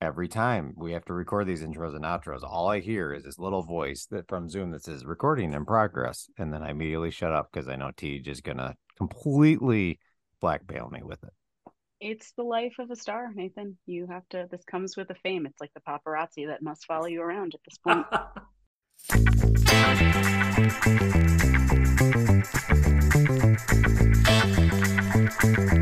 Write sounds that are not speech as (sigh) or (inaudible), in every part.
every time we have to record these intros and outros, all I hear is this little voice that from Zoom that says recording in progress. And then I immediately shut up because I know Tej is gonna completely blackmail me with it. It's the life of a star, Nathan. You have to this comes with the fame. It's like the paparazzi that must follow you around at this point. (laughs)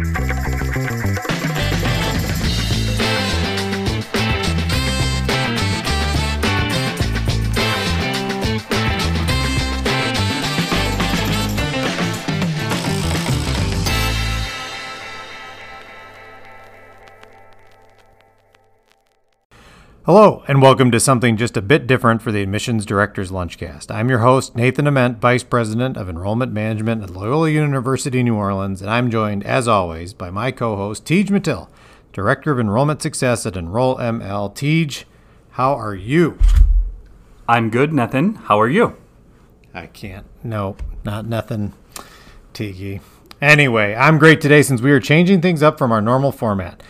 Hello, and welcome to something just a bit different for the Admissions Director's Lunchcast. I'm your host, Nathan Ament, Vice President of Enrollment Management at Loyola University New Orleans, and I'm joined, as always, by my co host, Tej Matil, Director of Enrollment Success at Enroll ML. Tej, how are you? I'm good, Nathan. How are you? I can't. No, not nothing. Tiki. Anyway, I'm great today since we are changing things up from our normal format.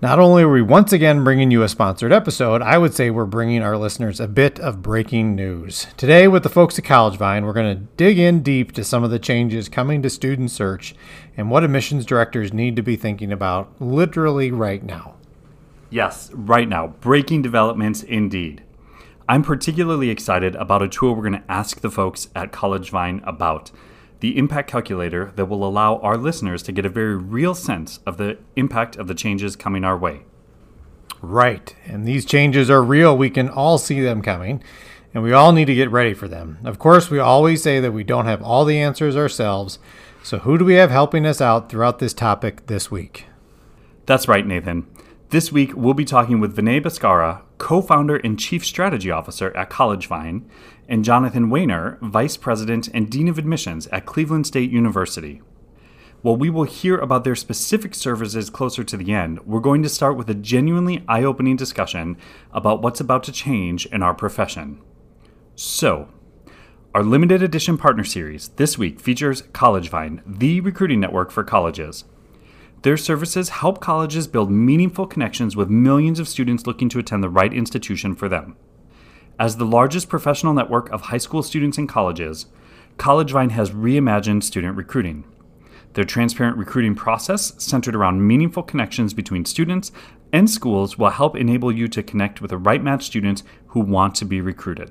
Not only are we once again bringing you a sponsored episode, I would say we're bringing our listeners a bit of breaking news. Today, with the folks at College Vine, we're going to dig in deep to some of the changes coming to student search and what admissions directors need to be thinking about literally right now. Yes, right now. Breaking developments indeed. I'm particularly excited about a tool we're going to ask the folks at College Vine about the impact calculator that will allow our listeners to get a very real sense of the impact of the changes coming our way. Right. And these changes are real. We can all see them coming, and we all need to get ready for them. Of course, we always say that we don't have all the answers ourselves. So, who do we have helping us out throughout this topic this week? That's right, Nathan. This week, we'll be talking with Vinay Bhaskara, co founder and chief strategy officer at College Vine, and Jonathan Wehner, vice president and dean of admissions at Cleveland State University. While we will hear about their specific services closer to the end, we're going to start with a genuinely eye opening discussion about what's about to change in our profession. So, our limited edition partner series this week features CollegeVine, the recruiting network for colleges. Their services help colleges build meaningful connections with millions of students looking to attend the right institution for them. As the largest professional network of high school students and colleges, CollegeVine has reimagined student recruiting. Their transparent recruiting process, centered around meaningful connections between students and schools, will help enable you to connect with the right match students who want to be recruited.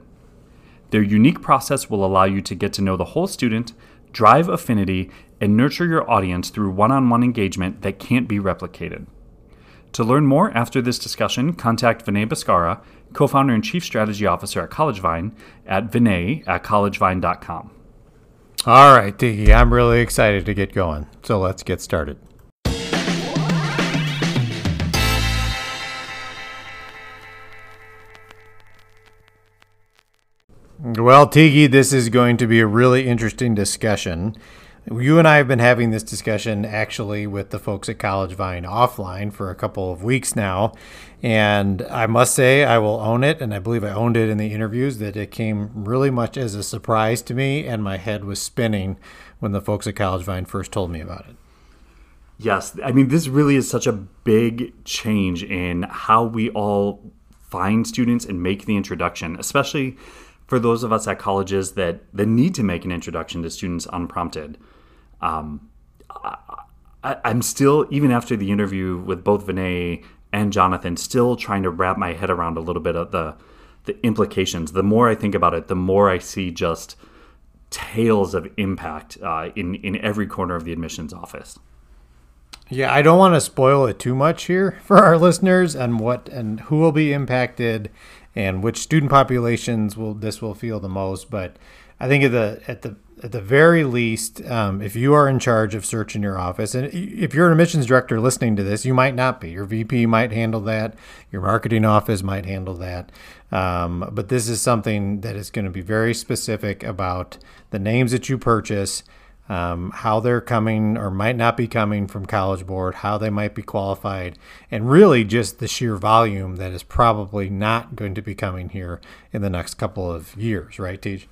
Their unique process will allow you to get to know the whole student, drive affinity, and nurture your audience through one on one engagement that can't be replicated. To learn more after this discussion, contact Vinay Bhaskara, co founder and chief strategy officer at CollegeVine, at vinay at collegevine.com. All right, Tiki, I'm really excited to get going. So let's get started. Well, Tiki, this is going to be a really interesting discussion. You and I have been having this discussion actually with the folks at College Vine offline for a couple of weeks now. And I must say, I will own it. And I believe I owned it in the interviews that it came really much as a surprise to me. And my head was spinning when the folks at College Vine first told me about it. Yes. I mean, this really is such a big change in how we all find students and make the introduction, especially for those of us at colleges that, that need to make an introduction to students unprompted. Um, I, am still, even after the interview with both Vinay and Jonathan, still trying to wrap my head around a little bit of the the implications. The more I think about it, the more I see just tales of impact uh, in in every corner of the admissions office. Yeah, I don't want to spoil it too much here (laughs) for our listeners and what and who will be impacted and which student populations will this will feel the most. But I think at the at the at the very least, um, if you are in charge of search in your office, and if you're an admissions director listening to this, you might not be. Your VP might handle that. Your marketing office might handle that. Um, but this is something that is going to be very specific about the names that you purchase, um, how they're coming or might not be coming from College Board, how they might be qualified, and really just the sheer volume that is probably not going to be coming here in the next couple of years, right, Tej?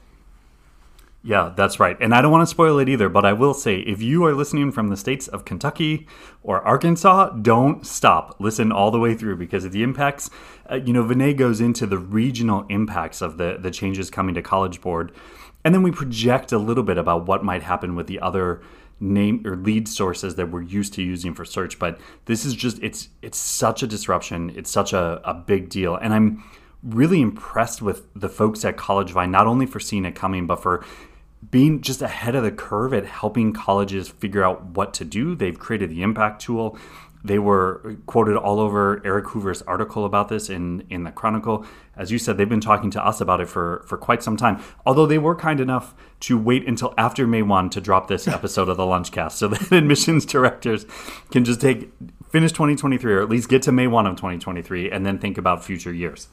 Yeah, that's right. And I don't want to spoil it either, but I will say if you are listening from the states of Kentucky or Arkansas, don't stop. Listen all the way through because of the impacts. Uh, you know, Vinay goes into the regional impacts of the, the changes coming to College Board. And then we project a little bit about what might happen with the other name or lead sources that we're used to using for search. But this is just it's it's such a disruption. It's such a, a big deal. And I'm really impressed with the folks at College Vine, not only for seeing it coming, but for being just ahead of the curve at helping colleges figure out what to do. They've created the impact tool. They were quoted all over Eric Hoover's article about this in, in the Chronicle. As you said, they've been talking to us about it for, for quite some time. Although they were kind enough to wait until after May 1 to drop this episode of the Lunchcast so (laughs) that admissions directors can just take finish 2023 or at least get to May 1 of 2023 and then think about future years.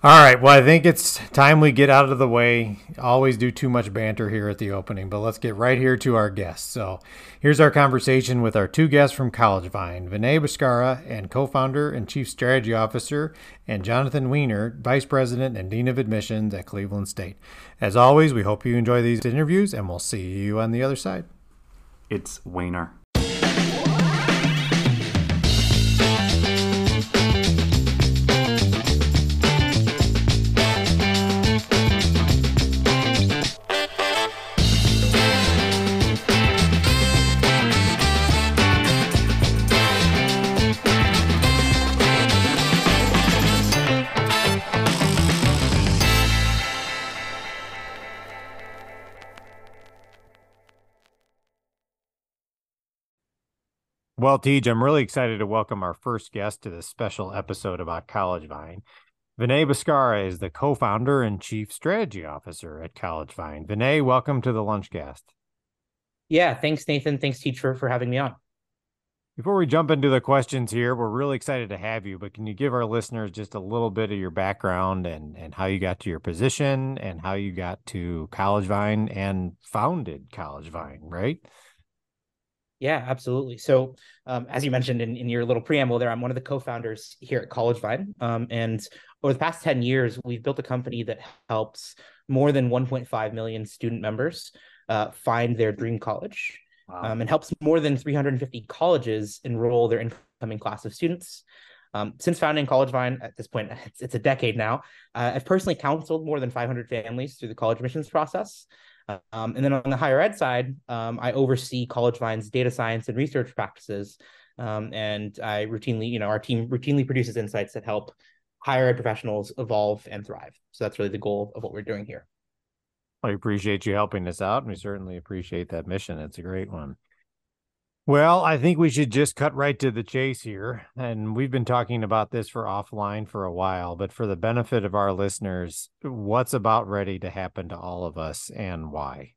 All right. Well, I think it's time we get out of the way. Always do too much banter here at the opening, but let's get right here to our guests. So, here's our conversation with our two guests from College Vine Vinay Bhaskara, and co founder and chief strategy officer, and Jonathan Wehner, vice president and dean of admissions at Cleveland State. As always, we hope you enjoy these interviews, and we'll see you on the other side. It's Wehner. Well, Tej, I'm really excited to welcome our first guest to this special episode about College Vine. Vinay Bhaskara is the co-founder and chief strategy officer at College Vine. Vinay, welcome to the Lunchcast. Yeah, thanks, Nathan. Thanks, teacher, for having me on. Before we jump into the questions here, we're really excited to have you, but can you give our listeners just a little bit of your background and, and how you got to your position and how you got to College Vine and founded College Vine, right? Yeah, absolutely. So, um, as you mentioned in, in your little preamble there, I'm one of the co-founders here at College Vine. Um, and over the past 10 years, we've built a company that helps more than 1.5 million student members uh, find their dream college wow. um, and helps more than 350 colleges enroll their incoming class of students. Um, since founding College Vine at this point, it's, it's a decade now, uh, I've personally counseled more than 500 families through the college admissions process. Um, and then on the higher ed side, um, I oversee College Vine's data science and research practices. Um, and I routinely, you know, our team routinely produces insights that help higher ed professionals evolve and thrive. So that's really the goal of what we're doing here. I appreciate you helping us out. And we certainly appreciate that mission. It's a great one. Well, I think we should just cut right to the chase here. And we've been talking about this for offline for a while, but for the benefit of our listeners, what's about ready to happen to all of us and why?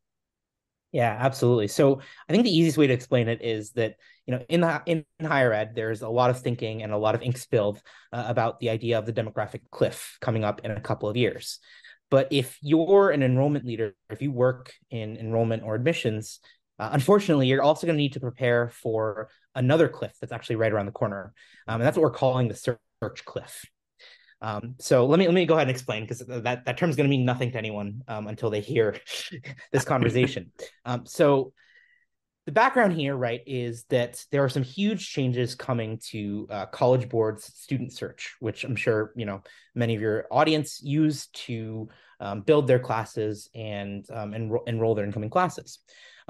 Yeah, absolutely. So I think the easiest way to explain it is that you know in the, in higher ed there's a lot of thinking and a lot of ink spilled uh, about the idea of the demographic cliff coming up in a couple of years. But if you're an enrollment leader, if you work in enrollment or admissions, uh, unfortunately, you're also going to need to prepare for another cliff that's actually right around the corner, um, and that's what we're calling the search cliff. Um, so let me let me go ahead and explain because that that term is going to mean nothing to anyone um, until they hear (laughs) this conversation. (laughs) Um, so the background here, right, is that there are some huge changes coming to uh, College Board's student search, which I'm sure you know many of your audience use to um, build their classes and um, enro- enroll their incoming classes.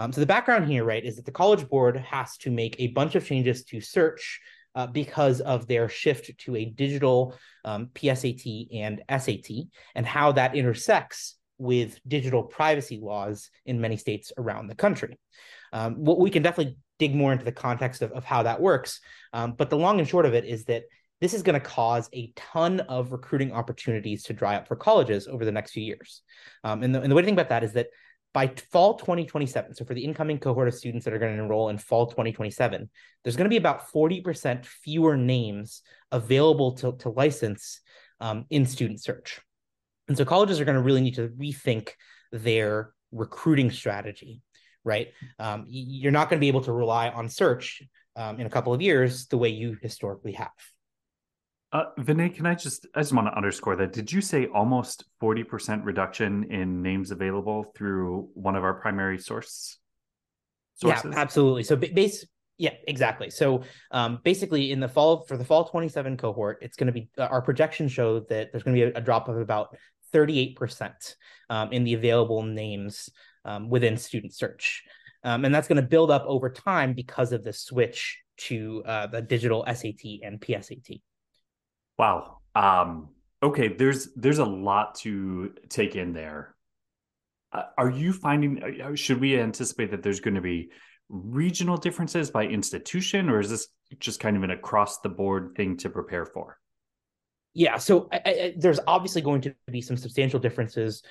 Um, so the background here, right, is that the College Board has to make a bunch of changes to search uh, because of their shift to a digital um, PSAT and SAT and how that intersects with digital privacy laws in many states around the country. Um, what we can definitely dig more into the context of, of how that works. Um, but the long and short of it is that this is going to cause a ton of recruiting opportunities to dry up for colleges over the next few years. Um, and, the, and the way to think about that is that by fall 2027, so for the incoming cohort of students that are going to enroll in fall 2027, there's going to be about 40% fewer names available to, to license um, in student search. And so colleges are going to really need to rethink their recruiting strategy, right? Um, you're not going to be able to rely on search um, in a couple of years the way you historically have. Uh, Vinay, can I just I just want to underscore that. Did you say almost 40% reduction in names available through one of our primary source sources? Yeah, absolutely. So base yeah, exactly. So um, basically in the fall for the fall 27 cohort, it's going to be uh, our projections show that there's going to be a, a drop of about 38% um, in the available names um, within student search. Um, and that's going to build up over time because of the switch to uh, the digital SAT and PSAT. Wow. Um, okay, there's there's a lot to take in there. Uh, are you finding? Uh, should we anticipate that there's going to be regional differences by institution, or is this just kind of an across the board thing to prepare for? Yeah, so I, I, there's obviously going to be some substantial differences,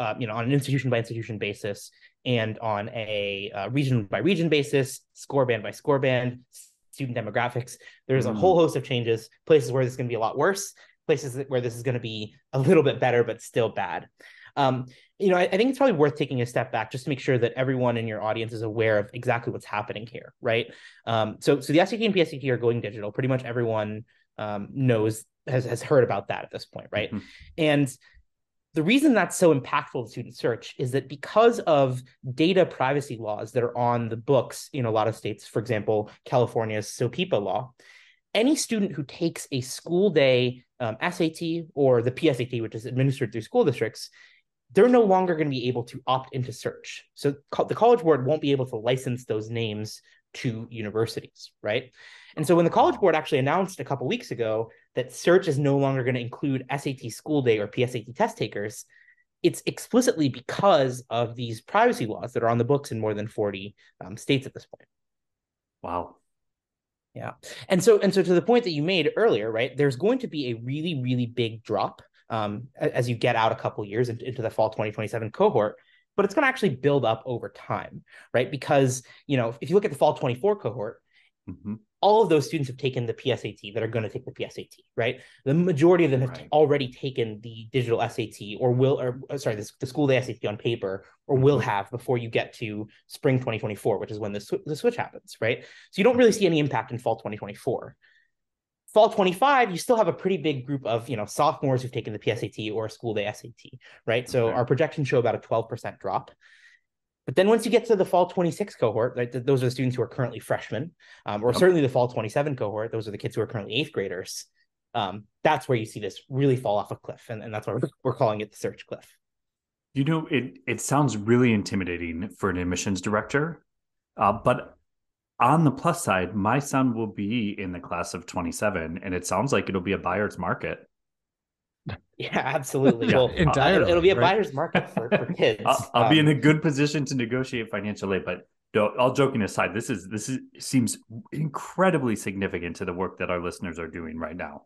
uh, you know, on an institution by institution basis, and on a uh, region by region basis, score band by score band, student demographics. There's mm. a whole host of changes, places where this is going to be a lot worse, places where this is going to be a little bit better, but still bad. Um, you know, I, I, think it's probably worth taking a step back just to make sure that everyone in your audience is aware of exactly what's happening here, right? Um, so, so the SAT and PSAT are going digital. Pretty much everyone um, knows has has heard about that at this point, right? Mm-hmm. And the reason that's so impactful to student search is that because of data privacy laws that are on the books in a lot of states, for example, California's SOPIPA law, any student who takes a school day um, SAT or the PSAT, which is administered through school districts, they're no longer going to be able to opt into search. So co- the College Board won't be able to license those names to universities, right? And so when the College Board actually announced a couple weeks ago that search is no longer going to include SAT school day or PSAT test takers, it's explicitly because of these privacy laws that are on the books in more than 40 um, states at this point. Wow. Yeah. And so and so to the point that you made earlier, right? There's going to be a really really big drop um, as you get out a couple years into, the fall 2027 cohort but it's going to actually build up over time, right? Because, you know, if you look at the fall 24 cohort, mm-hmm all of those students have taken the PSAT that are going to take the PSAT, right? The majority of them have right. already taken the digital SAT or will, or uh, sorry, the, the school day SAT on paper or will mm-hmm. have before you get to spring 2024, which is when the, sw- the switch happens, right? So you don't really see any impact in fall 2024. Fall 25, you still have a pretty big group of, you know, sophomores who've taken the PSAT or school day SAT, right? So okay. our projections show about a 12% drop. But then once you get to the fall 26 cohort, right, th- those are the students who are currently freshmen, um, or certainly the fall 27 cohort, those are the kids who are currently eighth graders. Um, that's where you see this really fall off a cliff. And, and that's why we're, we're calling it the search cliff. You know, it, it sounds really intimidating for an admissions director. Uh, but on the plus side, my son will be in the class of 27, and it sounds like it'll be a buyer's market. Yeah, absolutely. yeah, well, entirely, it'll, it'll, be a right? buyer's market for, for (laughs) kids. I'll, I'll um, be in a um, good position to negotiate financial aid, but all joking aside, this is this is seems incredibly significant to the work that our listeners are doing right now.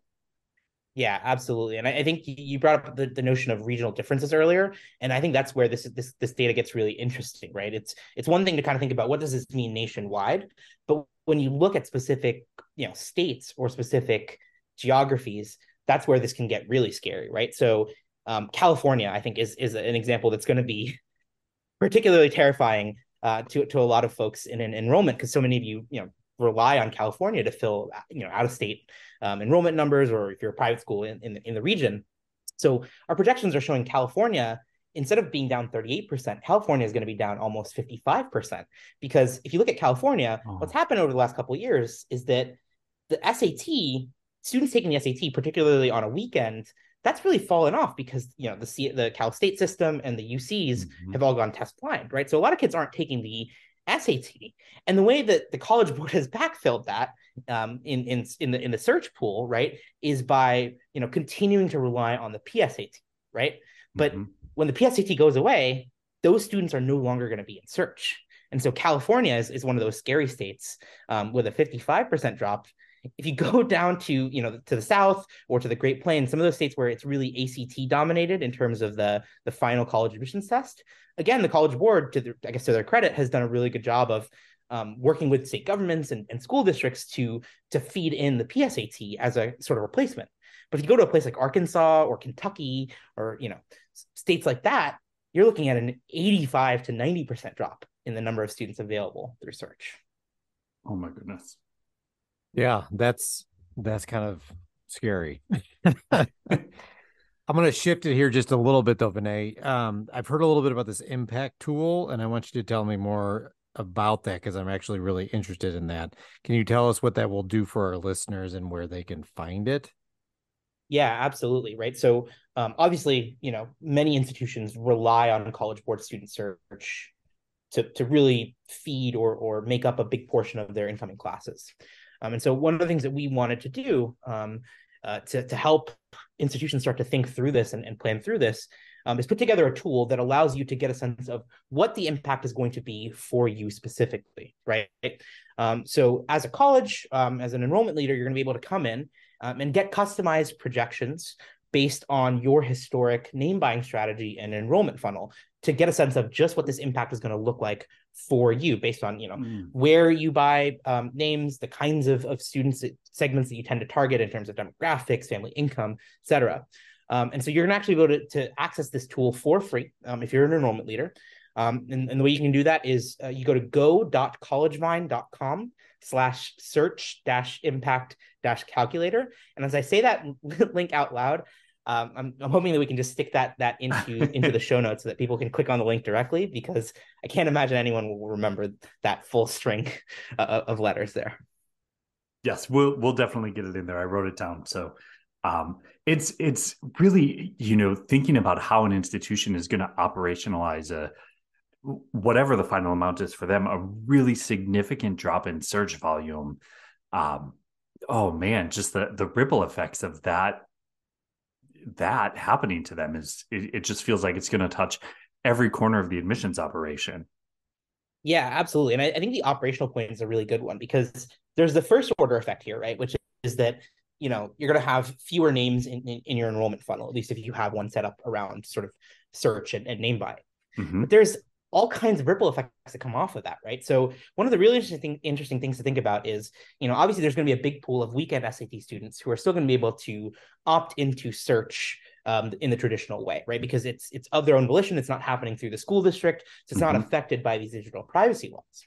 Yeah, absolutely. And I, I think you brought up the, the notion of regional differences earlier, and I think that's where this this this data gets really interesting, right? It's it's one thing to kind of think about what does this mean nationwide, but when you look at specific, you know, states or specific geographies, that's where this can get really scary, right? So um, California, I think, is is an example that's going to be (laughs) particularly terrifying uh, to to a lot of folks in an enrollment because so many of you, you know, rely on California to fill, you know, out of state um, enrollment numbers, or if you're a private school in in, in the region. So our projections are showing California instead of being down 38%, California is going to be down almost 55%. Because if you look at California, oh. what's happened over the last couple of years is that the SAT students taking the SAT, particularly on a weekend, that's really fallen off because you know the C- the Cal State system and the UCs mm-hmm. have all gone test blind, right? So a lot of kids aren't taking the SAT, and the way that the College (laughs) Board has backfilled that um, in in in the in the search pool, right, is by you know continuing to rely on the PSAT, right? But mm-hmm. when the PSAT goes away, those students are no longer going to be in search. And so California is, is one of those scary states um, with a 55% drop if you go (laughs) down to you know to the south or to the Great Plains, some of those states where it's really ACT dominated in terms of the the final college admissions test, again, the College Board, to I guess to their credit, has done a really good job of um, working with state governments and, and school districts to to feed in the PSAT as a sort of replacement. But if you go to a place like Arkansas or Kentucky or you know states like that, you're looking at an 85 to 90 percent drop in the number of students available through search. Oh my goodness. Yeah, that's that's kind of scary. (laughs) I'm going to shift it here just a little bit, though, Vinay. Um, I've heard a little bit about this impact tool, and I want you to tell me more about that because I'm actually really interested in that. Can you tell us what that will do for our listeners and where they can find it? Yeah, absolutely. Right. So, um, obviously, you know, many institutions rely on College Board student search to to really feed or or make up a big portion of their incoming classes. Um, and so, one of the things that we wanted to do um, uh, to to help institutions start to think through this and, and plan through this um, is put together a tool that allows you to get a sense of what the impact is going to be for you specifically, right? Um, so as a college, um, as an enrollment leader, you're going to be able to come in um, and get customized projections based on your historic name buying strategy and enrollment funnel to get a sense of just what this impact is going to look like for you based on you know mm. where you buy um, names the kinds of, of students segments that you tend to target in terms of demographics family income etc um, and so you're going to actually be able to, to access this tool for free um, if you're an enrollment leader. Um, and, and, the way you can do that is uh, you go to go.collegevine.com slash search dash impact dash calculator. And as i say that (laughs) link out loud um, I'm, I'm hoping that we can just stick that that (laughs) into into the show notes so that people can click on the link directly because I can't imagine anyone will remember that full string uh, of letters there. Yes, we'll we'll definitely get it in there. I wrote it down. So um, it's it's really you know thinking about how an institution is going to operationalize a whatever the final amount is for them a really significant drop in search volume um, oh man just the the ripple effects of that that happening to them is it, it just feels like it's going to touch every corner of the admissions operation. Yeah, absolutely. And I, I, think the operational point is a really good one because there's the first order effect here, right? Which is that, you know, you're going to have fewer names in, in, in, your enrollment funnel, at least if you have one set up around sort of search and, and name buy. Mm-hmm. But there's all kinds of ripple effects that come off of that, right? So one of the really interesting interesting things to think about is, you know, obviously there's going to be a big pool of weekend SAT students who are still going to be able to opt into search um, in the traditional way, right? Because it's it's of their own volition. It's not happening through the school district, so it's mm-hmm. not affected by these digital privacy laws.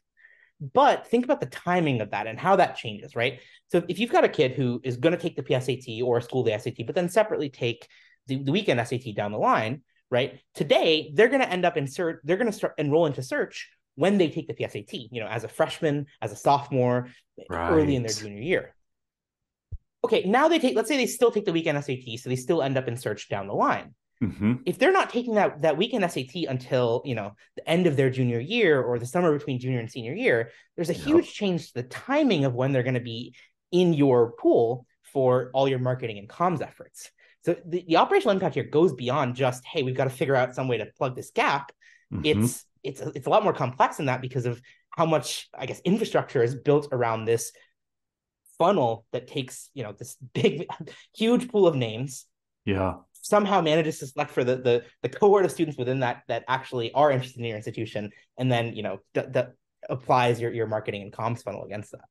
But think about the timing of that and how that changes, right? So if you've got a kid who is going to take the PSAT or a school the SAT, but then separately take the, the weekend SAT down the line, right? Today, they're going to end up in search, they're going to start enroll into search when they take the PSAT, you know, as a freshman, as a sophomore, right. early in their junior year. Okay, now they take, let's say they still take the weekend SAT, so they still end up in search down the line. Mm-hmm. If they're not taking that that weekend SAT until you know the end of their junior year or the summer between junior and senior year, there's a yep. huge change to the timing of when they're going to be in your pool for all your marketing and comms efforts. So the, the operational impact here goes beyond just, hey, we've got to figure out some way to plug this gap. Mm-hmm. It's it's a, it's a lot more complex than that because of how much I guess infrastructure is built around this funnel that takes you know this big (laughs) huge pool of names. Yeah. Somehow manages to select for the the the cohort of students within that that actually are interested in your institution, and then you know that applies your your marketing and comms funnel against that.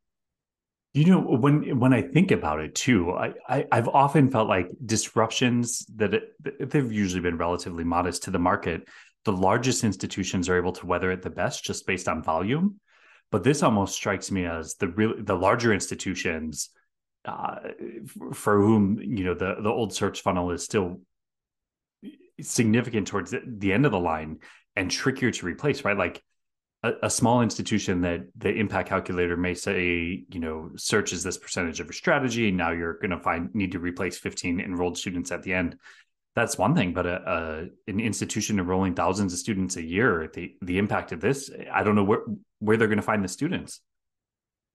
You know, when when I think about it too, I, I have often felt like disruptions that it, they've usually been relatively modest to the market. The largest institutions are able to weather it the best, just based on volume. But this almost strikes me as the real the larger institutions uh, for whom you know the the old search funnel is still significant towards the, the end of the line and trickier to replace. Right, like a, a, small institution that the impact calculator may say, you know, search is this percentage of your strategy. Now you're going to find need to replace 15 enrolled students at the end. That's one thing, but a, a, an institution enrolling thousands of students a year, the the impact of this, I don't know where where they're going to find the students.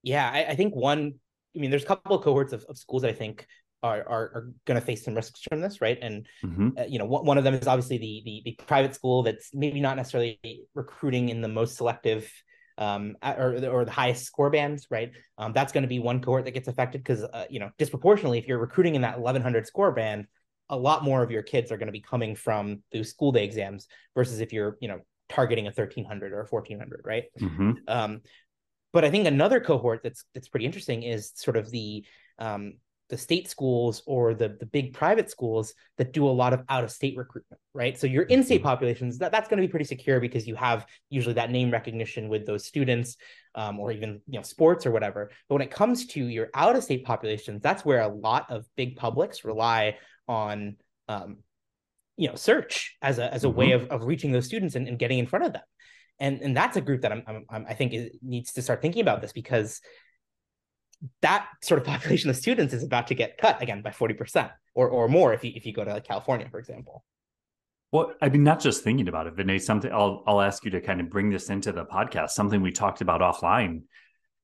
Yeah, I, I think one. I mean, there's a couple of cohorts of, of schools that I think are are, are going to face some risks from this, right? And mm-hmm. uh, you know, one, one of them is obviously the, the, the private school that's maybe not necessarily recruiting in the most selective um or or the highest score bands, right? Um, that's going to be one cohort that gets affected because uh, you know disproportionately, if you're recruiting in that 1100 score band, a lot more of your kids are going to be coming from those school day exams versus if you're you know targeting a 1300 or a 1400, right? Mm-hmm. Um, but I think another cohort that's that's pretty interesting is sort of the um, the state schools or the the big private schools that do a lot of out of state recruitment, right? So your in-state mm-hmm. populations that, that's going to be pretty secure because you have usually that name recognition with those students, um, or even you know sports or whatever. But when it comes to your out of state populations, that's where a lot of big publics rely on um, you know search as a as a mm-hmm. way of, of reaching those students and, and getting in front of them and and that's a group that I'm, I'm i think it needs to start thinking about this because that sort of (laughs) population of students is about to get cut again by 40% or or more if you if you go to like California for example. Well I mean not just thinking about it Vinay something I'll I'll ask you to kind of bring this into the podcast. Something we talked about offline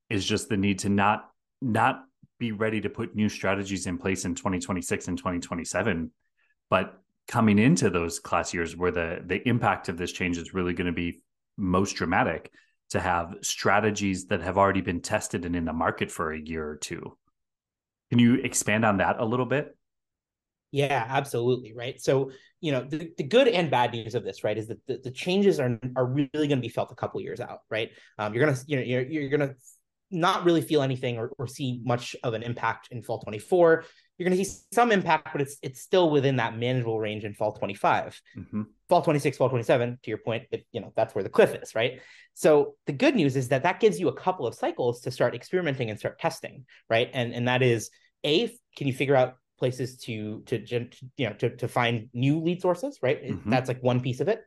is just the need to not not be ready to put new strategies in place in 2026 and 2027 but coming into those class years where the the impact of this change is really going to be most dramatic to have strategies that have already been tested and in the market for a year or two. Can you expand on that a little bit? Yeah, absolutely. Right. So, you know, the, the good and bad news of this, right, is that the, the changes are are really going to be felt a couple years out, right? Um, you're gonna, you know, you're, you're gonna not really feel anything or, or see much of an impact in fall 24 you're going to see some impact, but it's it's still within that manageable range in fall 25. Mm-hmm. Fall 26, fall 27, to your point, it, you know, that's where the cliff is, right? So the good news is that that gives you a couple of cycles to start experimenting and start testing, right? And and that is a can you figure out places to to, to you know to, to find new lead sources, right? Mm-hmm. That's like one piece of it.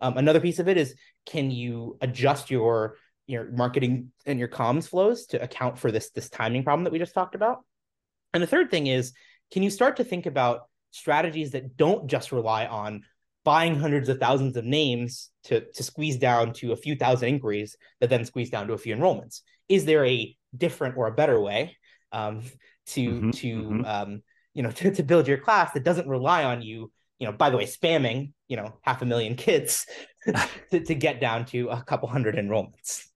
Um, another piece of it is can you adjust your your marketing and your comms flows to account for this this timing problem that we just talked about and the third thing is, can you start to think about strategies that don't just rely on buying hundreds of thousands of names to, to squeeze down to a few thousand inquiries that then squeeze down to a few enrollments? Is there a different or a better way um, to mm-hmm, to mm-hmm. Um, you know (laughs) to, to build your class that doesn't rely on you you know by the way spamming you know half a million kids (laughs) to, to get down to a couple hundred enrollments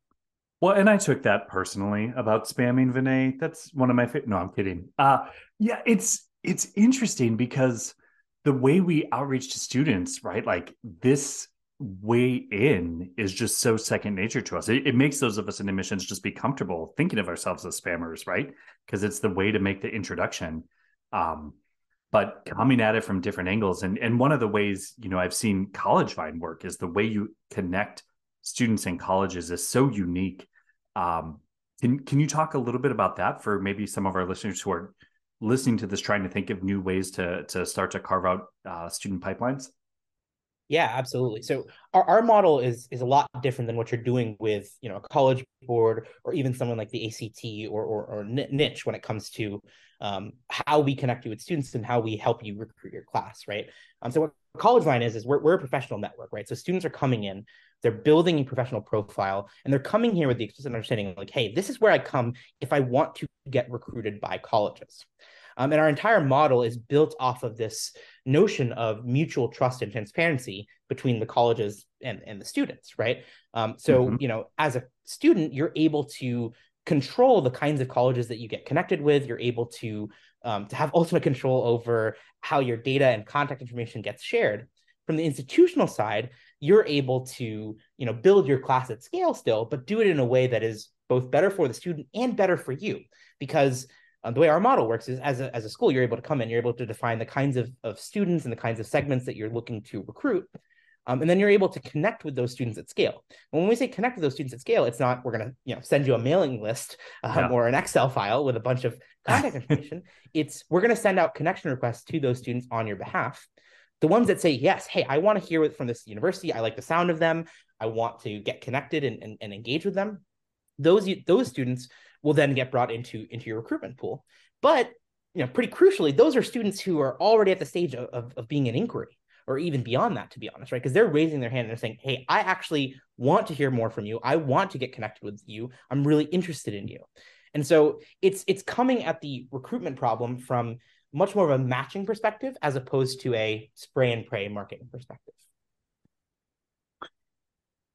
well, and I took that personally about spamming Vinay. That's one of my favorite. No, I'm kidding. Uh, yeah, it's it's interesting because the way we outreach to students, right? Like this way in is just so second nature to us. It, it makes those of us in admissions just be comfortable thinking of ourselves as spammers, right? Because it's the way to make the introduction. Um, but coming at it from different angles, and and one of the ways you know I've seen College Vine work is the way you connect students and colleges is so unique. Um, can can you talk a little bit about that for maybe some of our listeners who are listening to this, trying to think of new ways to to start to carve out uh, student pipelines? Yeah, absolutely. So our, our model is is a lot different than what you're doing with you know a college board or even someone like the ACT or or, or niche when it comes to um, how we connect you with students and how we help you recruit your class, right? Um, so what CollegeVine is is we're we're a professional network, right? So students are coming in, they're building a professional profile, and they're coming here with the explicit understanding like, hey, this is where I come if I want to get recruited by colleges. Um, and our entire model is built off of this notion of mutual trust and transparency between the colleges and, and the students, right? Um, so, mm-hmm. you know, as a student, you're able to control the kinds of colleges that you get connected with. You're able to um, to have (laughs) ultimate control over how your data and contact information gets shared. From the institutional side, you're able to you know build your class at scale still, but do it in a way that is both better for the student and better for you because um, the way our model works is as a, as a school, you're able to come in, you're able to define the kinds of, of students and the kinds of segments that you're looking to recruit. Um, and then you're able to connect with those students at scale. And when we say connect with those students at scale, it's not we're going to you know send you a mailing list um, yeah. or an Excel file with a bunch of contact (laughs) information. It's we're going to send out connection requests to those students on your behalf. The ones that say yes, hey, I want to hear from this university. I like the sound of them. I want to get connected and, and, and engage with them. Those those students will then get brought into into your recruitment pool. But you know, pretty crucially, those are students who are already at the stage of, of, of being an inquiry or even beyond that, to be honest, right? Because they're raising their hand and they're saying, Hey, I actually want to hear more from you. I want to get connected with you. I'm really interested in you. And so it's it's coming at the recruitment problem from much more of a matching perspective as opposed to a spray and pray marketing perspective.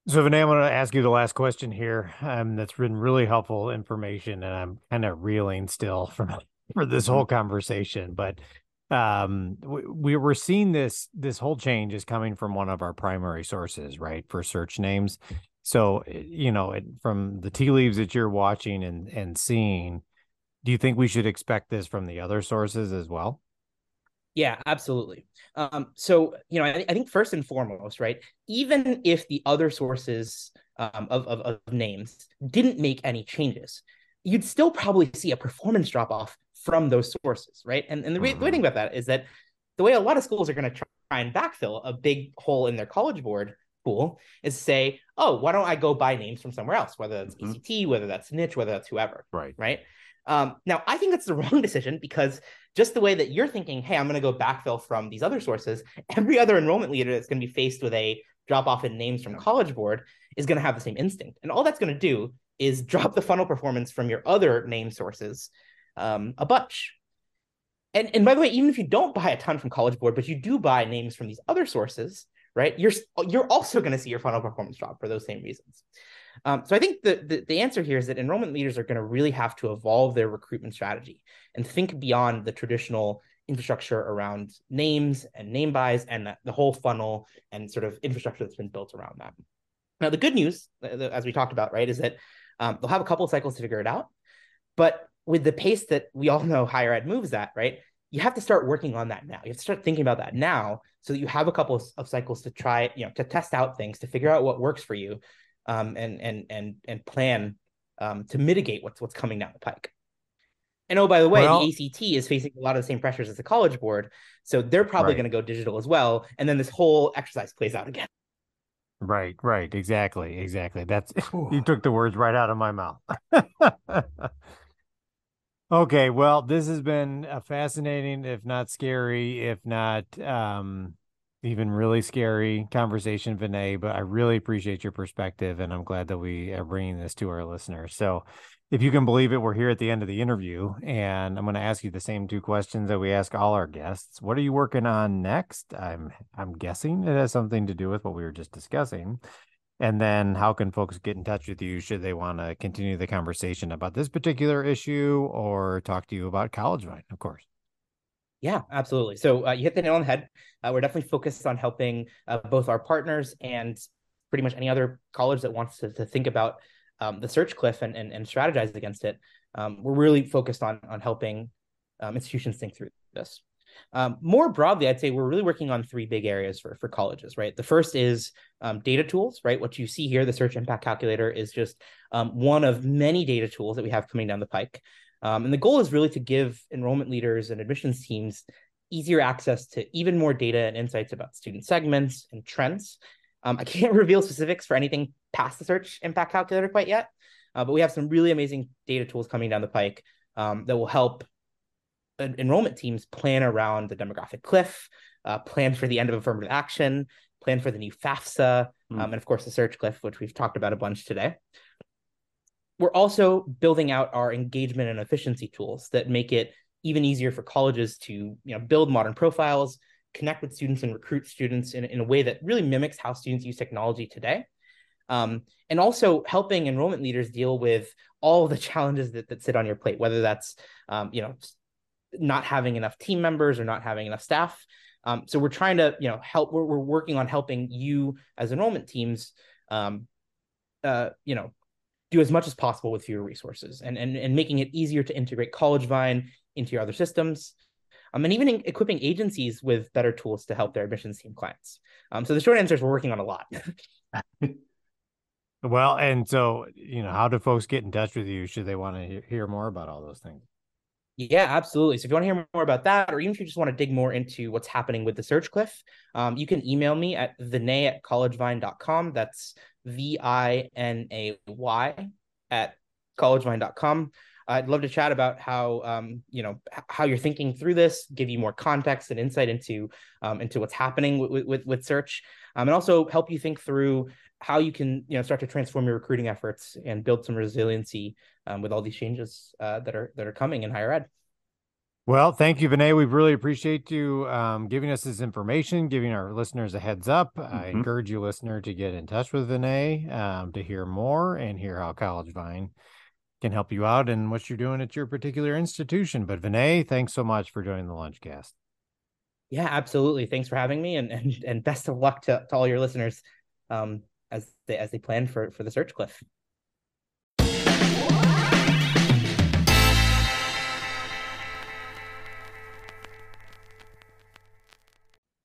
So, Vinay, I'm going to ask you the last question here. Um, that's been really helpful information, and I'm kind of reeling still (laughs) from for this whole conversation. But um, we, we were seeing this this whole change is coming from one of our primary sources, right, for search names. So, eh, you know, it, from the tea leaves that you're watching and and seeing, Do you think we should expect this from the other sources as well? Yeah, absolutely. Um, so, you know, I, I, think first and foremost, right, even if the other sources um, of, of, of names didn't make any changes, you'd still probably see a performance drop off from those sources, right? And, and the, mm-hmm. way to think about that is that the way a lot of schools are going to try and backfill a big hole in their college board pool is say, oh, why don't I go buy names from somewhere else, whether that's mm-hmm. ACT, whether that's niche, whether that's whoever. Right. Right. Um, now, I think that's the (laughs) wrong decision because just the way that you're thinking, hey, I'm going to go backfill from these other sources, (laughs) every other enrollment leader that's going to be faced with a drop off in names from College Board is going to have the same instinct. And all that's going to do is (laughs) drop the funnel performance from your other name sources um, a bunch. And, and by the way, even if you don't buy a ton from College Board, but you do buy names from these other sources, right? You're you're also going to see your funnel performance drop for those same reasons. Um, so I think the, the, the answer here is that enrollment leaders are going to really have to evolve their recruitment strategy and think beyond the traditional infrastructure around names and name buys and the, the whole funnel and sort of infrastructure that's been built around that. Now the good news, as we talked about, right, is that um, they'll have a couple of cycles to figure it out, but with the pace that we all (laughs) know higher ed moves at, right, you have to start working on that now. You have to start thinking about that now so that you have a couple of cycles to try, you know, to test out things, to figure out what works for you, um, and and and and plan um, to mitigate what's what's coming down the pike. And oh, by the way, well, the ACT is facing a lot of the same pressures as the College Board, so they're probably right. going to go digital as well. And then this whole exercise plays out again. Right, right, exactly, exactly. That's (laughs) you took the words right out of my mouth. (laughs) okay, well, this has been a fascinating, if not scary, if not um, even really scary conversation, Vinay, but I really appreciate your perspective and I'm glad that we are bringing this to our listeners. So, if you can believe it, we're here at the end of the interview and I'm going to ask you the same two questions that we ask all our guests. What are you working on next? I'm I'm guessing it has something to do with what we were just discussing. And then how can folks get in touch with you should they want to continue the conversation about this particular issue or talk to you about College Vine, of course? Yeah, absolutely. So uh, you hit the nail on the head. Uh, we're definitely focused on helping uh, both our partners and pretty much any other college that wants to, to think about um, the search cliff and, and, and strategize against it. Um, we're really focused on on helping um, institutions think through this. Um, more broadly, I'd say we're really working on three big areas for, for colleges, right? The first is um, data tools, right? What you see here, the search impact calculator is just um, one of many data tools that we have coming down the pike. Um, and the goal is really to give enrollment leaders and admissions teams easier access to even more data and insights about student segments and trends. Um, I (laughs) can't reveal specifics for anything past the search impact calculator quite yet, uh, but we have some really amazing data tools coming down the pike um, that will help enrollment teams plan around the demographic cliff, uh, plan for the end of affirmative action, plan for the new FAFSA, mm. and of course the search cliff, which we've talked about a bunch today we're also building out our engagement and efficiency tools that make it even easier for colleges to you know build modern profiles connect with students and recruit students in, in a way that really mimics how students use technology today. Um, and also helping enrollment leaders deal with all the (laughs) challenges that, that sit on your plate whether that's um, you know not having enough team members or not having enough staff. Um, so we're trying to you know help we're, we're working on helping you as enrollment teams um, uh, you know do as much as possible with fewer resources and, and, and making it easier to integrate CollegeVine into your other systems. Um, and even equipping agencies with better tools to help their admissions team clients. Um, so the short answer is we're working on a lot. (laughs) well, and so, you know, how do folks get in touch with you? Should they want to hear more about all those things? Yeah, absolutely. So if you want to hear more about that, or even if you just want to dig more into what's happening with the search cliff, um, you can email me at vinay at collegevine.com. That's V I N A Y at collegevine.com. I'd love to chat about how um, you know how you're thinking through this, give you more context and insight into um, into what's happening with with, with search, um, and also help you think through how you can you know start to transform your recruiting efforts and build some resiliency um, with all these changes uh, that are that are coming in higher ed. Well, thank you, Vinay. We really appreciate you um, giving us this information, giving our listeners a heads up. Mm-hmm. I encourage you, listener, to get in touch with Vinay um, to hear more and hear how College Vine can help you out and what you're doing at your particular institution. But Vinay, thanks so much for joining the Lunchcast. Yeah, absolutely. Thanks for having me, and and, and best of luck to, to all your listeners um, as they as they plan for for the search cliff.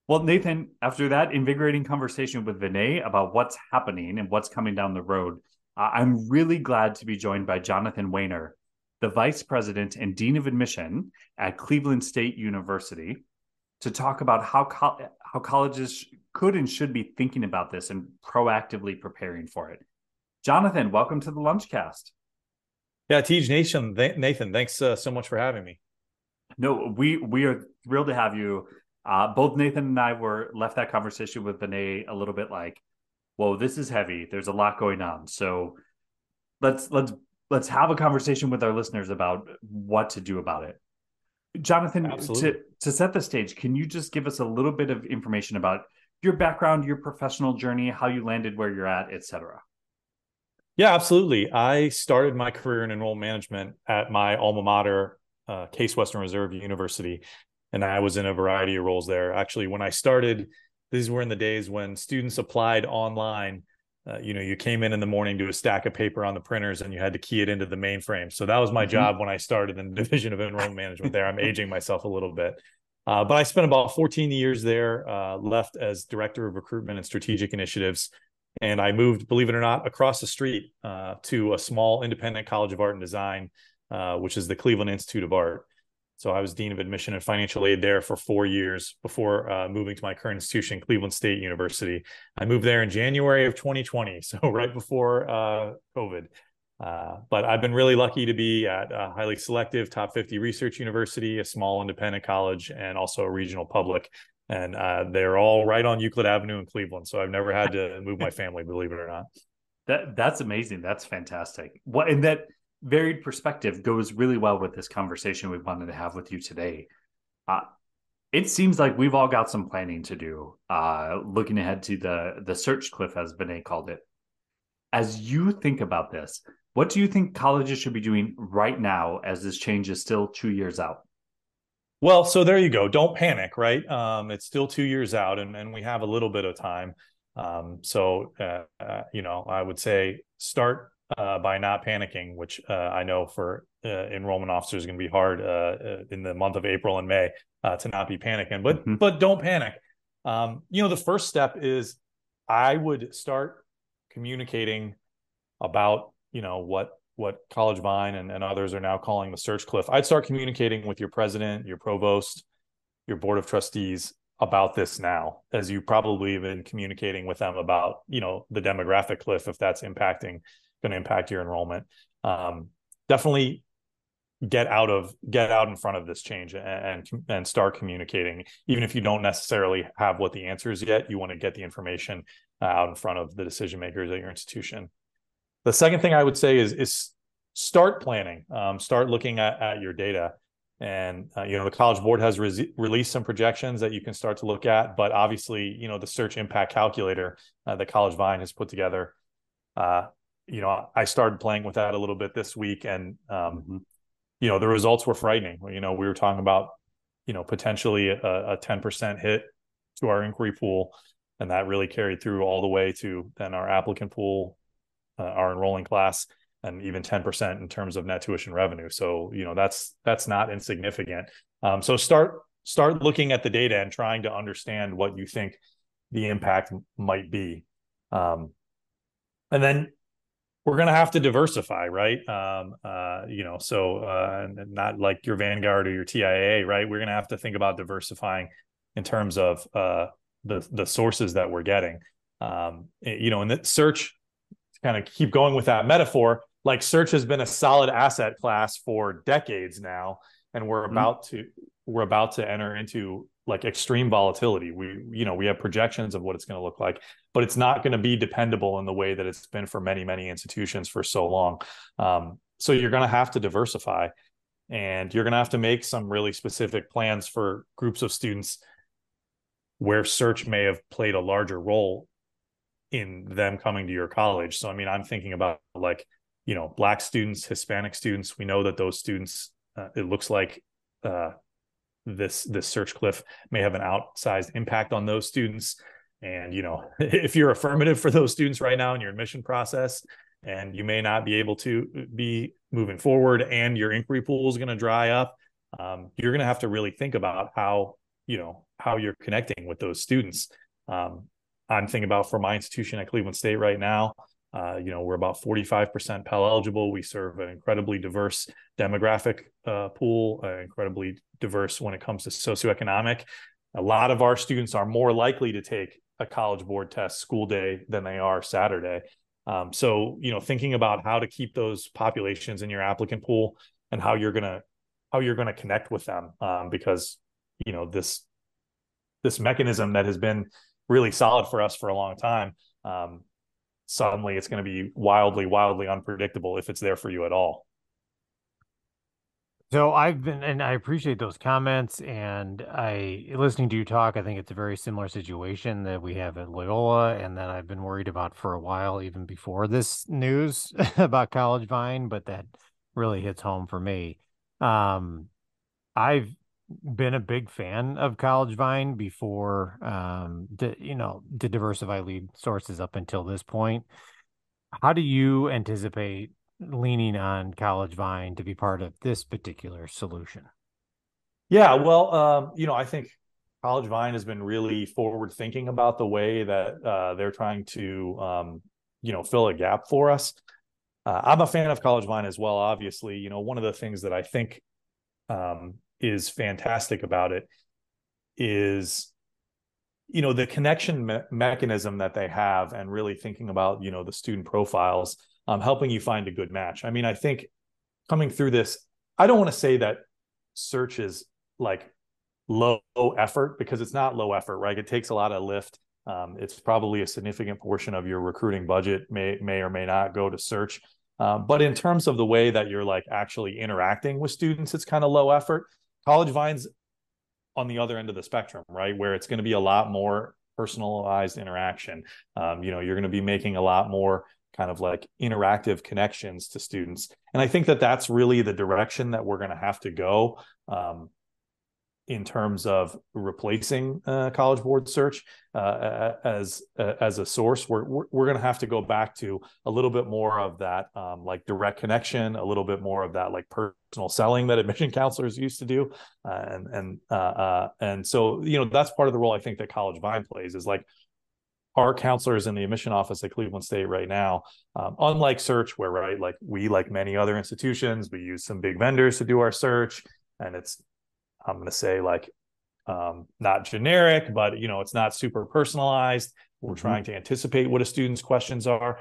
Well, Nathan, after that invigorating conversation with Vinay about what's happening and what's coming down the road, I'm really glad to be joined by Jonathan Wehner, the Vice President and Dean of Admission at Cleveland State University, to talk about how, co- how colleges could and should be thinking about this and proactively preparing for it. Jonathan, welcome to the Lunchcast. Yeah, Tej Nation, Nathan, thanks uh, so much for having me. No, we we are thrilled to have you. Uh, both Nathan and I were left that conversation with Vinay a little bit like, "Whoa, this is heavy. There's a lot going on." So let's let's let's have a conversation with our listeners about what to do about it. Jonathan, Absolutely. to to set the stage, can you just give us a little bit of information about your background, your professional journey, how you landed where you're at, etc. Yeah, absolutely. I started my career in enrollment management at my alma mater, uh, Case Western Reserve University, and I was in a variety of roles there. Actually, when I started, these were in the days when students applied online. Uh, you know, you came in in the morning to a stack of paper on the printers, and you had to key it into the mainframe. So that was my mm-hmm. job when I started in the (laughs) division of enrollment management. There, I'm aging myself a little bit. Uh, but I spent about 14 years there, uh, left as director of recruitment and strategic initiatives and I moved, believe it or not, across the street uh, to a small independent college of art and design, uh, which is the Cleveland Institute of Art. So I was dean of admission and financial aid there for four years before uh, moving to my current institution, Cleveland State University. I moved there in January of 2020, (laughs) so right before uh, COVID. Uh, but I've been really lucky to be at a highly selective top 50 research university, a small independent college, and also a regional public and uh, they're all right on Euclid Avenue in Cleveland. So I've never had to move my family, believe it or not. That that's amazing. That's fantastic. What and that varied perspective goes really well with this conversation we wanted to have with you today. Uh, it seems like we've all got some planning to do. Uh, looking ahead to the the search cliff, as Vinay called it. As you think about this, what do you think colleges should be doing right now, as this change is still two years out? Well, so there you go. Don't panic, right? Um, it's still two years out, and, and we have a little bit of time. Um, so, uh, uh, you know, I would say start uh, by not panicking, which uh, I know for uh, enrollment officers is going to be hard uh, in the month of April and May to not be panicking. But mm-hmm. but don't panic. Um, you know, the first step is I would start communicating about you know what what CollegeVine and, and others are now calling the search cliff, I'd start communicating with your president, your provost, your board of trustees about this now, as you probably have been communicating with them about, you know, the demographic cliff, if that's impacting, going to impact your enrollment. Um, definitely get out of get out in front of this change and, and start communicating even if you don't necessarily have what the answer is yet you want to get the information uh, out in front of the decision makers at your institution the second thing I would say is is start planning, um, start looking at, at your data. And uh, you know the College Board has re- released some projections that you can start to look at, but obviously you know the Search Impact Calculator uh, that CollegeVine has put together. Uh, you know I started playing with that a little bit this week, and um, mm-hmm. you know the results were frightening. You know we were talking about you know potentially a ten percent hit to our inquiry pool, and that really carried through all the way to then our applicant pool uh, our enrolling class and even 10% in terms of net tuition revenue. So, you know, that's that's not insignificant. Um, so start start looking at the data and trying to understand what you think the impact might be. Um, and then we're going to have to diversify, right? Um, uh, you know, so uh, not like your Vanguard or your TIAA, right? We're going to have to think about diversifying in terms of uh, the the sources that we're getting. Um, you know, and the search kind of keep going with that metaphor, like search has been a solid asset class for decades now, and we're mm-hmm. about to we're about to enter into like extreme volatility. We you know we have projections of what it's going to look like, but it's not going to be dependable in the way that it's been for many many institutions for so long. Um, so you're going to have to diversify, and you're going to have to make some really specific plans for groups of students where search may have played a larger role in them coming to your college. So I mean, I'm thinking about like, you know, black students, Hispanic students. We know that those students, uh, it looks like uh, this this search cliff may have an outsized impact on those students. And you know, (laughs) if you're affirmative for those students right now in your admission process, and you may not be able to be moving forward, and your inquiry pool is going to dry up, um, you're going to have to really think about how you know how you're connecting with those students. Um, I'm thinking about for my institution at Cleveland State right now. Uh, you know, we're about 45% Pell eligible. We serve an incredibly diverse demographic uh, pool, uh, incredibly diverse when it comes to socioeconomic. A lot of our students are more likely to take a college board test school day than they are Saturday. Um, so, you know, thinking about how to keep those populations in your applicant pool and how you're gonna how you're gonna connect with them, um, because you know this this mechanism that has been really solid for us for a long time. Um, suddenly it's going to be wildly, wildly unpredictable if it's there for you at all. So I've been, and I appreciate those comments. And I, listening to you talk, I think it's a very similar situation that we have at Loyola, and that I've been worried about for a while, even before this news (laughs) about CollegeVine. But that really hits home for me. Um, I've been a big fan of CollegeVine before, um, you know, to diversify lead sources up until this point. How do you anticipate leaning on CollegeVine to be part of this particular solution? Yeah, well, um, you know, I think CollegeVine has been really forward thinking about the way that uh, they're trying to, um, you know, fill a gap for us. Uh, I'm a fan of CollegeVine as well. Obviously, you know, one of the things that I think um, is fantastic about it is you know the connection me- mechanism that they have and really thinking about you know the student profiles um, helping you find a good match. I mean i think coming through this i don't want to say that search is like low effort because it's not low effort right? It takes a lot of lift. Um, it's probably a significant portion of your recruiting budget may may or may not go to search. Uh, but in terms of the way that you're like actually interacting with students it's kind of low effort CollegeVine's on the other end of the spectrum, right? Where it's going to be a lot more personalized interaction. Um, you know, you're going to be making a lot more kind of like interactive connections to students. And I think that that's really the direction that we're going to have to go. Um, in terms of replacing uh, College Board search uh, as uh, as a source. We're we're, we're going to have to go back to a little bit more of that um, like direct connection, a little bit more of that like personal selling that admission (laughs) counselors used to do, uh, and and uh, uh, and so you know that's part of the role I think that CollegeVine plays is like our counselors in the admission office at Cleveland State right now, um, unlike search, where right, like we, like many other institutions, we use some big vendors to do our search, and it's I'm going to say like um, not generic, but you know, it's not super personalized. We're mm-hmm. trying to anticipate what a student's questions are.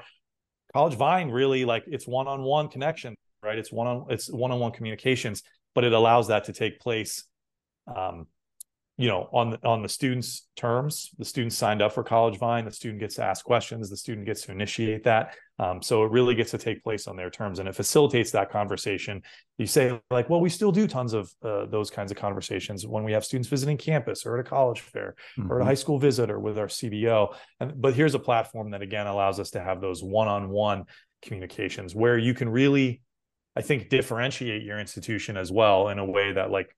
CollegeVine really like it's one-on-one connection, right? It's one on it's one-on-one communications, but it allows that to take place um, you know on the on the students terms the student signed up for CollegeVine the student gets to ask questions the student gets to initiate that um, so it really gets to take place on their terms and it facilitates that conversation you say like well we still do tons of uh, those kinds of conversations when we have students visiting campus or at a college fair mm-hmm. or at a mm-hmm. high school visit or with our cbo and but here's a platform that again allows us to have those one-on-one communications where you can really i think differentiate your institution as well in a way that like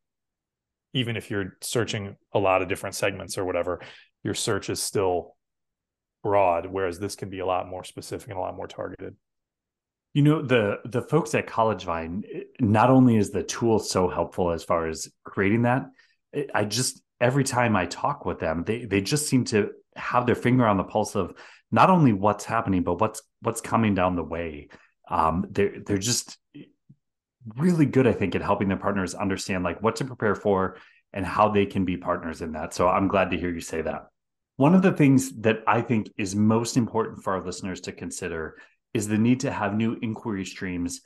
even if you're searching a lot of different segments or whatever, your search is still broad, whereas this can be a lot more specific and a lot more targeted. You know, the the folks at CollegeVine. Not only is the tool so helpful as far as creating that, I just every time I talk with them, they they just seem to have their finger on the pulse of not only what's happening, but what's what's coming down the way. Um, they're they're just really good, I think, at helping their partners understand like what to prepare for and how they can be partners in that. So I'm glad to hear you say that. One of the things that I think is most important for our listeners to consider is the need to have new inquiry streams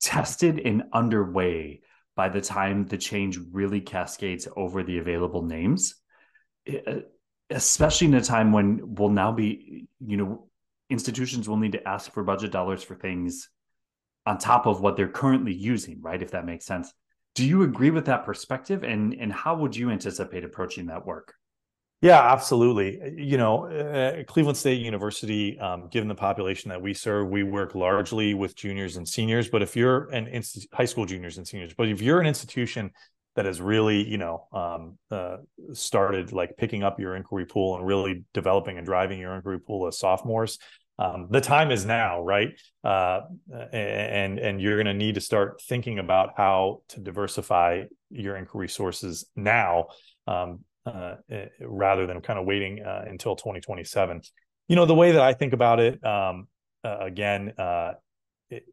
tested and underway by the time the change really cascades over the available names especially in a time when we'll now be you know institutions will need to ask for budget dollars for things on top of what they're currently using, right? If that makes sense. Do you agree with that perspective? And and how would you anticipate approaching that work? Yeah, absolutely. You know, uh, Cleveland State University, um, given the population that we serve, we work largely with juniors and seniors. But if you're an inst- high school juniors and seniors, but if you're an institution that has really, you know, um, uh, started like picking up your inquiry pool and really developing and driving your inquiry pool as sophomores, um, the time is now, right? Uh, and and you're going to need to start thinking about how to diversify your inquiry sources now, um, uh, eh, rather than kind of waiting uh, until 2027. You know, the way that I think about it, um, again, uh, it,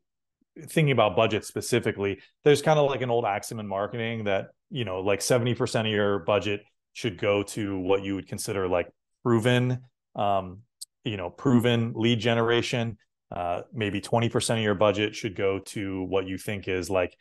thinking about budget specifically, there's kind of like an old axiom in marketing that, you know, like 70% of your budget should go to what you would consider like proven, um, you know, proven lead generation. Uh, maybe 20% of your budget should go to what you think is like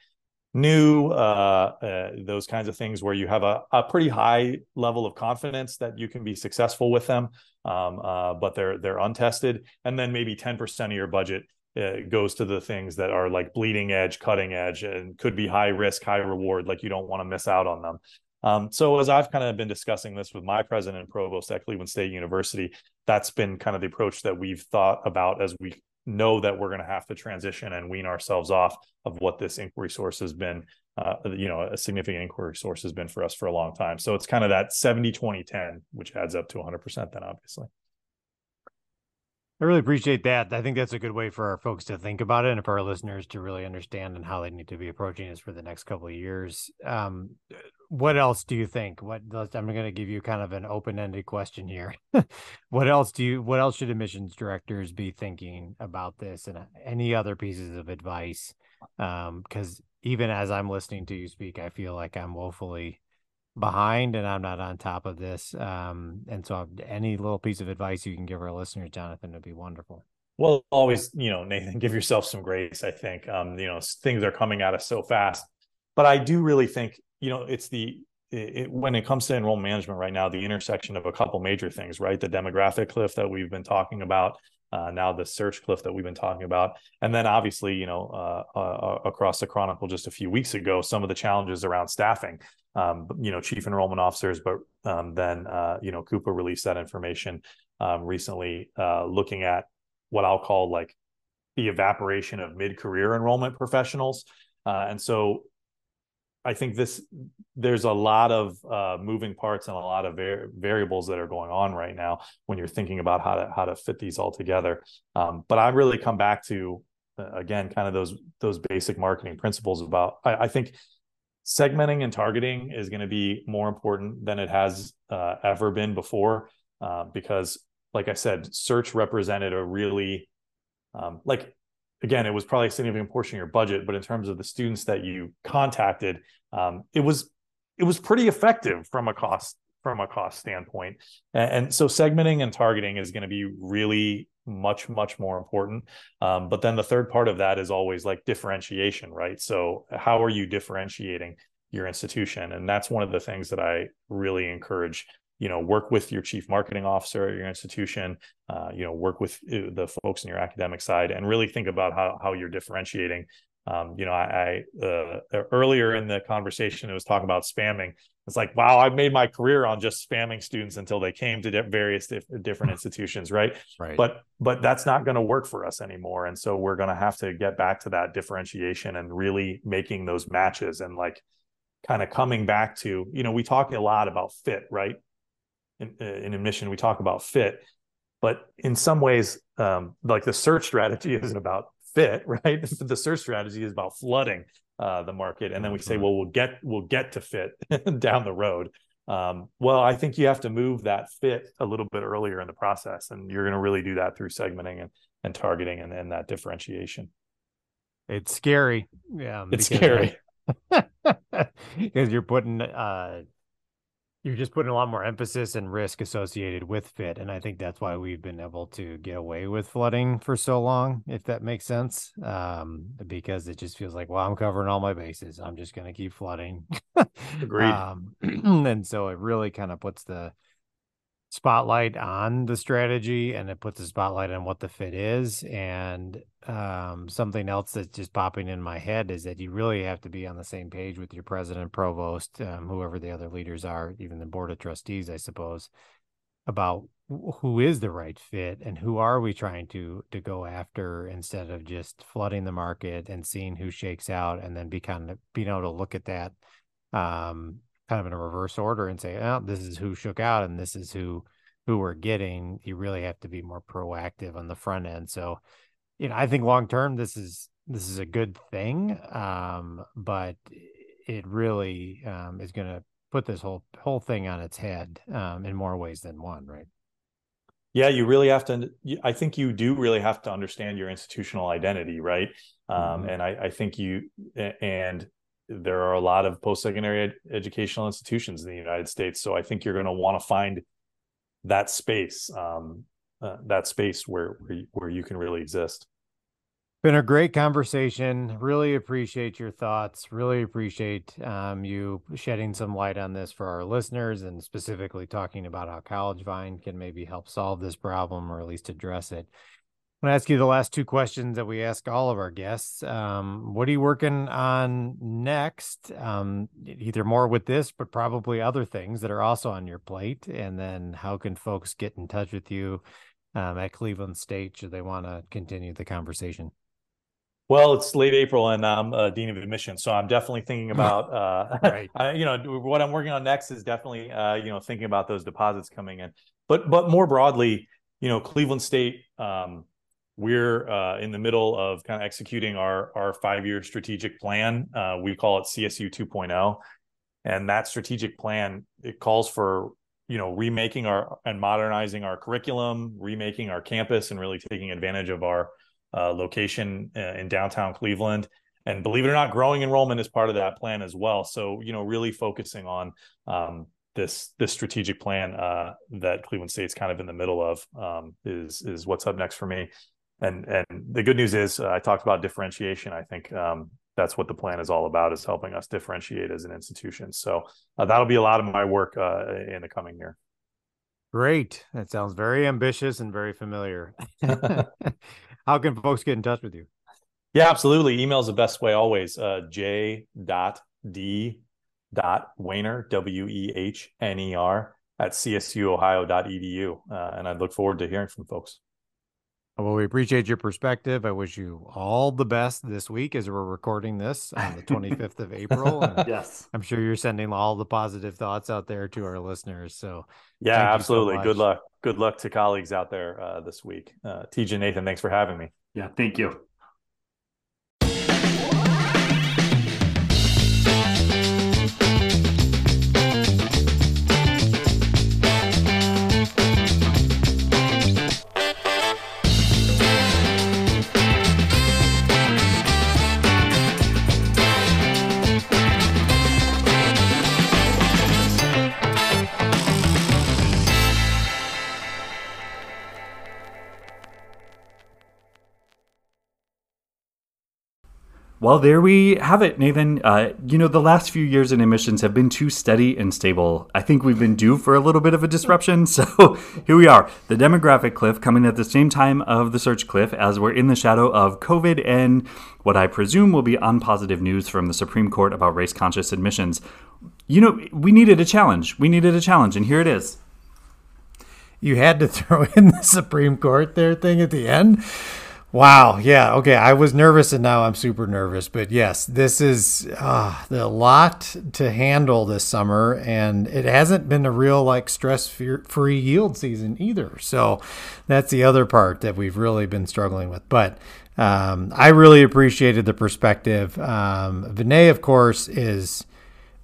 new, uh, uh, those kinds of things where you have a, a pretty high level of confidence that you can be successful with them, um, uh, but they're they're untested. And then maybe 10% of your budget uh, goes to the things that are like bleeding edge, cutting edge, and could be high risk, high reward. Like you don't want to miss out on them. Um, so as I've kind of been discussing this with my president and provost at Cleveland State University, that's been kind of the approach that we've thought about as we know that we're going to have to transition and wean ourselves off of what this inquiry source has been uh, you know a significant inquiry source has been for us for a long time so it's kind of that 70 20 10 which adds up to 100% then obviously I really appreciate that. I think that's a good way for our folks to think about it and for our listeners to really understand and how they need to be approaching this for the next couple of years. Um, what else do you think? What I'm going to give you kind of an open-ended question here. (laughs) what else do you? What else should admissions directors be thinking about this and any other pieces of advice? Because um, even as I'm listening to you speak, I feel like I'm woefully behind and I'm not on top of this. Um, and so any little piece of advice you can give our listeners, Jonathan, would be wonderful. Well, always, you know, Nathan, give yourself some grace. I think, um, you know, things are coming at us so fast, but I do really think, you know, it's the, it, when it comes to enrollment management right now, the intersection of a couple major things, right? The demographic cliff that we've been talking about, uh, now the search cliff that we've been talking about, and then obviously, you know, uh, uh, across the Chronicle just a few weeks ago, some of the challenges around staffing um, you know, chief enrollment officers, but um, then, uh, you know, Cooper released that information um, recently, uh, looking at what I'll call like the evaporation of mid-career enrollment professionals. Uh, and so I think this, there's a lot of uh, moving parts and a lot of var- variables that are going on right now when you're thinking about how to, how to fit these all together. Um, but I really come back to, uh, again, kind of those, those basic marketing principles about, I, I think segmenting and targeting is going to be more important than it has uh, ever been before uh, because like i said search represented a really um, like again it was probably a significant portion of your budget but in terms of the students that you contacted um, it was it was pretty effective from a cost from a cost standpoint. And, and so segmenting and targeting is going to be really much much more important. Um, but then the third part of that is always like differentiation right? So how are you differentiating your institution? And that's one of the things that i really encourage you know work with your chief marketing officer at your institution uh, you know work with uh, the folks in your academic side and really think about how, how you're differentiating. Um, you know i, I uh, earlier in the conversation it was talking about spamming. It's like wow i've made my career on just spamming students until they came to various dif- different (laughs) institutions right? Right. But but that's not going to work for us anymore and so we're going to have to get back to that differentiation and really making those matches and like kind of coming back to you know we talk a lot about fit right in, uh, in admission we talk about fit but in some ways um, like the search strategy (laughs) isn't about fit right (laughs) the search strategy is about flooding uh, the market, and then we say, well, we'll get we'll get to fit (laughs) down the road. Um, well, I think you have to move that fit a little bit earlier in the process, and you're going to really do that through segmenting and, and targeting and, and that differentiation. It's scary, yeah. It's scary because you're putting uh, you're just putting a lot more emphasis and risk associated with fit and i think that's why we've been able to get away with flooding for so long if that makes sense um, because it just feels like well i'm covering all my bases. I'm just going to keep flooding. (laughs) Agreed. Um, (clears throat) and so it really kind of puts the spotlight on the strategy and it puts a spotlight on what the fit is and um, something else that's just popping in my head is that you really have to be on the same page with your president provost um, whoever the other leaders are even the board of trustees i suppose about who is the right fit and who are we trying to to go after instead of just flooding the market and seeing who shakes out and then be kind of being able to look at that um, kind of in a reverse order and say, oh, this is who shook out and this is who who we're getting. You really have to be more proactive on the front end. So, you know, I think long term this is this is a good thing. Um, but it really um, is going to put this whole whole thing on its head um, in more ways than one, right? Yeah, you really have to. I think you do really have to understand your institutional identity, right? Um, mm-hmm. And I, I, think you and there are a lot of post-secondary ed- educational institutions in the United States, so I think you're going to want to find that space, um, uh, that space where where you, where you can really exist. Been a great conversation. Really appreciate your thoughts. Really appreciate um, you shedding some light on this for our listeners and specifically talking about how CollegeVine can maybe help solve this problem or at least address it. I'm going to ask you the last two questions that we ask all of our guests. Um, what are you working on next? Um, either more with this, but probably other things that are also on your plate. And then how can folks get in touch with you um, at Cleveland State should they want to continue the conversation? Well, it's late April and I'm a dean of admission, so I'm definitely thinking (laughs) about, uh, (laughs) right. I, you know, what I'm working on next is definitely, uh, you know, thinking about those deposits coming in. But, but more broadly, you know, Cleveland State, um, we're uh, in the middle of kind of executing our our five year strategic plan. Uh, we call it CSU 2.0, and that strategic plan it calls for you know remaking our and modernizing our curriculum, remaking our campus, and really taking advantage of our uh, location uh, in downtown Cleveland. And believe it or not, growing enrollment is part of that plan as well. So, you know, really focusing on um, this this strategic plan uh, that Cleveland State's kind of in the middle of um, is is what's up next for me. And and the good news is, uh, I talked about differentiation. I think um, that's what the plan is all about: is helping us differentiate as an institution. So uh, that'll be a lot of my work uh, in the coming year. Great. That sounds very ambitious and very familiar. (laughs) (laughs) How can folks get in touch with you? Yeah, absolutely. Email is the best way always. Uh, J dot D dot Wehner, W E H N E R, at csuohio.edu. Uh, and I look forward to hearing from folks. Well, we appreciate your perspective. I wish you all the best this week as we're recording this on the (laughs) 25th of April. yes. I'm sure you're sending all the positive thoughts out there to our listeners. So, yeah, absolutely. So Good luck. Good luck to colleagues out there uh, this week. Uh, Tej Nathan, thanks for having me. Yeah, thank you. Well, there we have it, Nathan. Uh, you know, the last few years in admissions have been too steady and stable. I think we've been due for a little bit of a disruption. (laughs) So here we are, the demographic cliff coming at the same time of the search cliff as we're in the shadow of COVID and what I presume will be unpositive news from the Supreme Court about race conscious admissions. You know, we needed a challenge. We needed a challenge, and here it is. You had to (laughs) throw in the Supreme Court there thing at the end. Wow. Yeah. Okay. I was nervous and now I'm super nervous. But yes, this is uh, a lot to handle this summer. And it hasn't been a real like stress free yield season either. So that's the other part that we've really been struggling with. But um, I really appreciated the perspective. Um, Vinay, of course, is,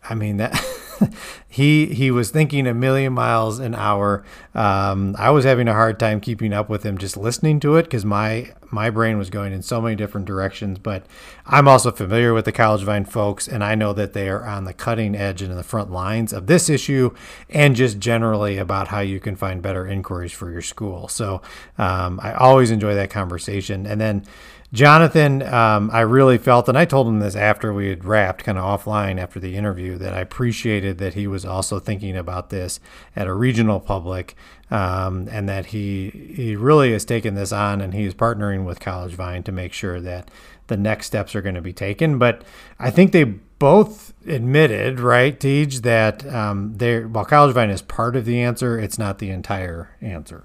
I mean, that. (laughs) (laughs) he he was thinking a million miles an hour. Um, I was having a hard time keeping up with him just listening to it because my my brain was going in so many different directions. But I'm also familiar with the CollegeVine folks, and I know that they are on the cutting edge and in the front lines of this issue, and just generally about how you can find better inquiries for your school. So um, I always enjoy that conversation, and then. Jonathan, um, I really felt, and I told him this after we had wrapped, kind of offline after the interview, that I appreciated that he was also thinking about this at a regional public, um, and that he he really has taken this on, and he's partnering with CollegeVine to make sure that the next steps are going to be taken. But I think they both admitted, right, Tej, that um, they while CollegeVine is part of the answer, it's not the entire answer.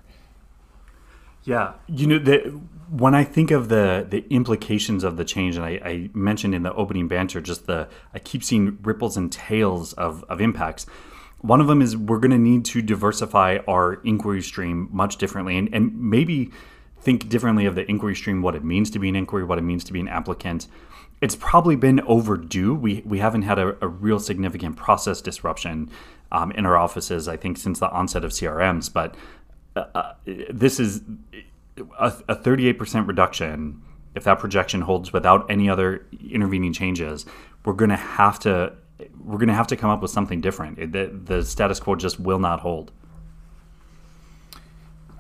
Yeah, you know that when I think of the the implications of the change, and I, I, mentioned in the opening banter, just the I keep seeing ripples and tails of of impacts. One of them is we're going to need to diversify our inquiry stream much differently, and, and maybe think differently of the inquiry stream, what it means to be an inquiry, what it means to be an applicant. it's probably been overdue. We we haven't had a, a real significant process disruption um, in our offices, I think, since the onset of CRMs. But uh, uh this is a, a 38% reduction. If that projection holds without any other intervening changes, we're going to have to we're going to have to come up with something different. The, the status quo just will not hold.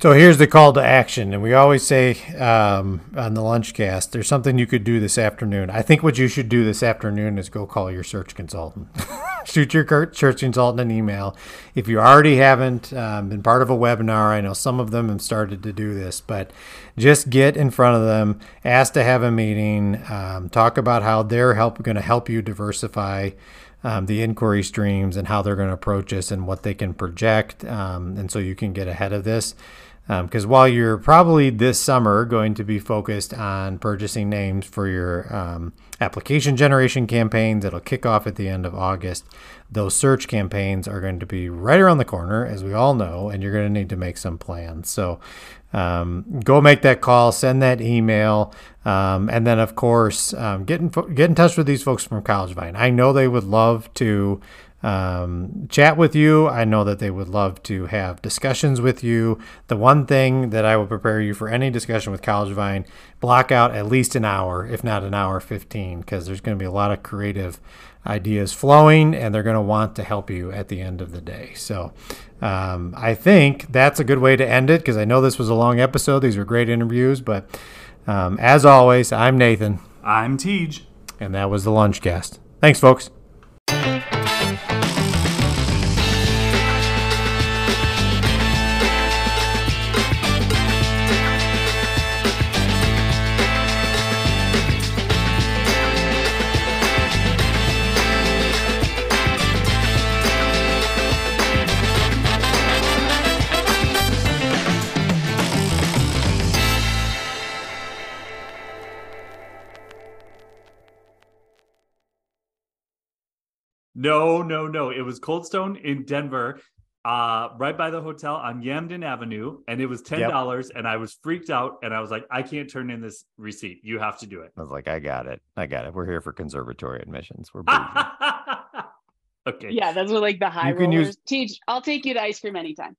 So here's the call to action, and we always say um, on the lunchcast, there's something you could do this afternoon. I think what you should do this afternoon is go call your search consultant, (laughs) shoot your search consultant an email. If you already haven't um, been part of a webinar, I know some of them have started to do this, but just get in front of them, ask to have a meeting, um, talk about how they're help going to help you diversify. Um, the inquiry streams and how they're going to approach this and what they can project. Um, and so you can get ahead of this. Because um, while you're probably this summer going to be focused on purchasing names for your um, application generation campaigns that'll kick off at the end of August, those search campaigns are going to be right around the corner, as we all know, and you're going to need to make some plans. So um, go make that call, send that email, um, and then, of course, um, get, in, get in touch with these folks from CollegeVine. I know they would love to um, chat with you. I know that they would love to have discussions with you. The one thing that I will prepare you for any discussion with CollegeVine, block out at least an hour, if not an hour 15, because there's going to be a lot of creative ideas flowing and they're going to want to help you at the end of the day. So um, I think that's a good way to end it because I know this was a long episode. These were great interviews, but um, as always, I'm Nathan. I'm Tej. And that was the lunch Lunchcast. Thanks, folks. No, no, no. It was Cold Stone in Denver, uh, right by the hotel on Hampden Avenue, and it was ten dollars. Yep. And I was freaked out, and I was like, I can't turn in this receipt. You have to do it. I was like, I got it. I got it. We're here for conservatory admissions. We're (laughs) okay. Yeah, those are like the high you rollers. Can use... Teach, I'll take you to ice cream anytime.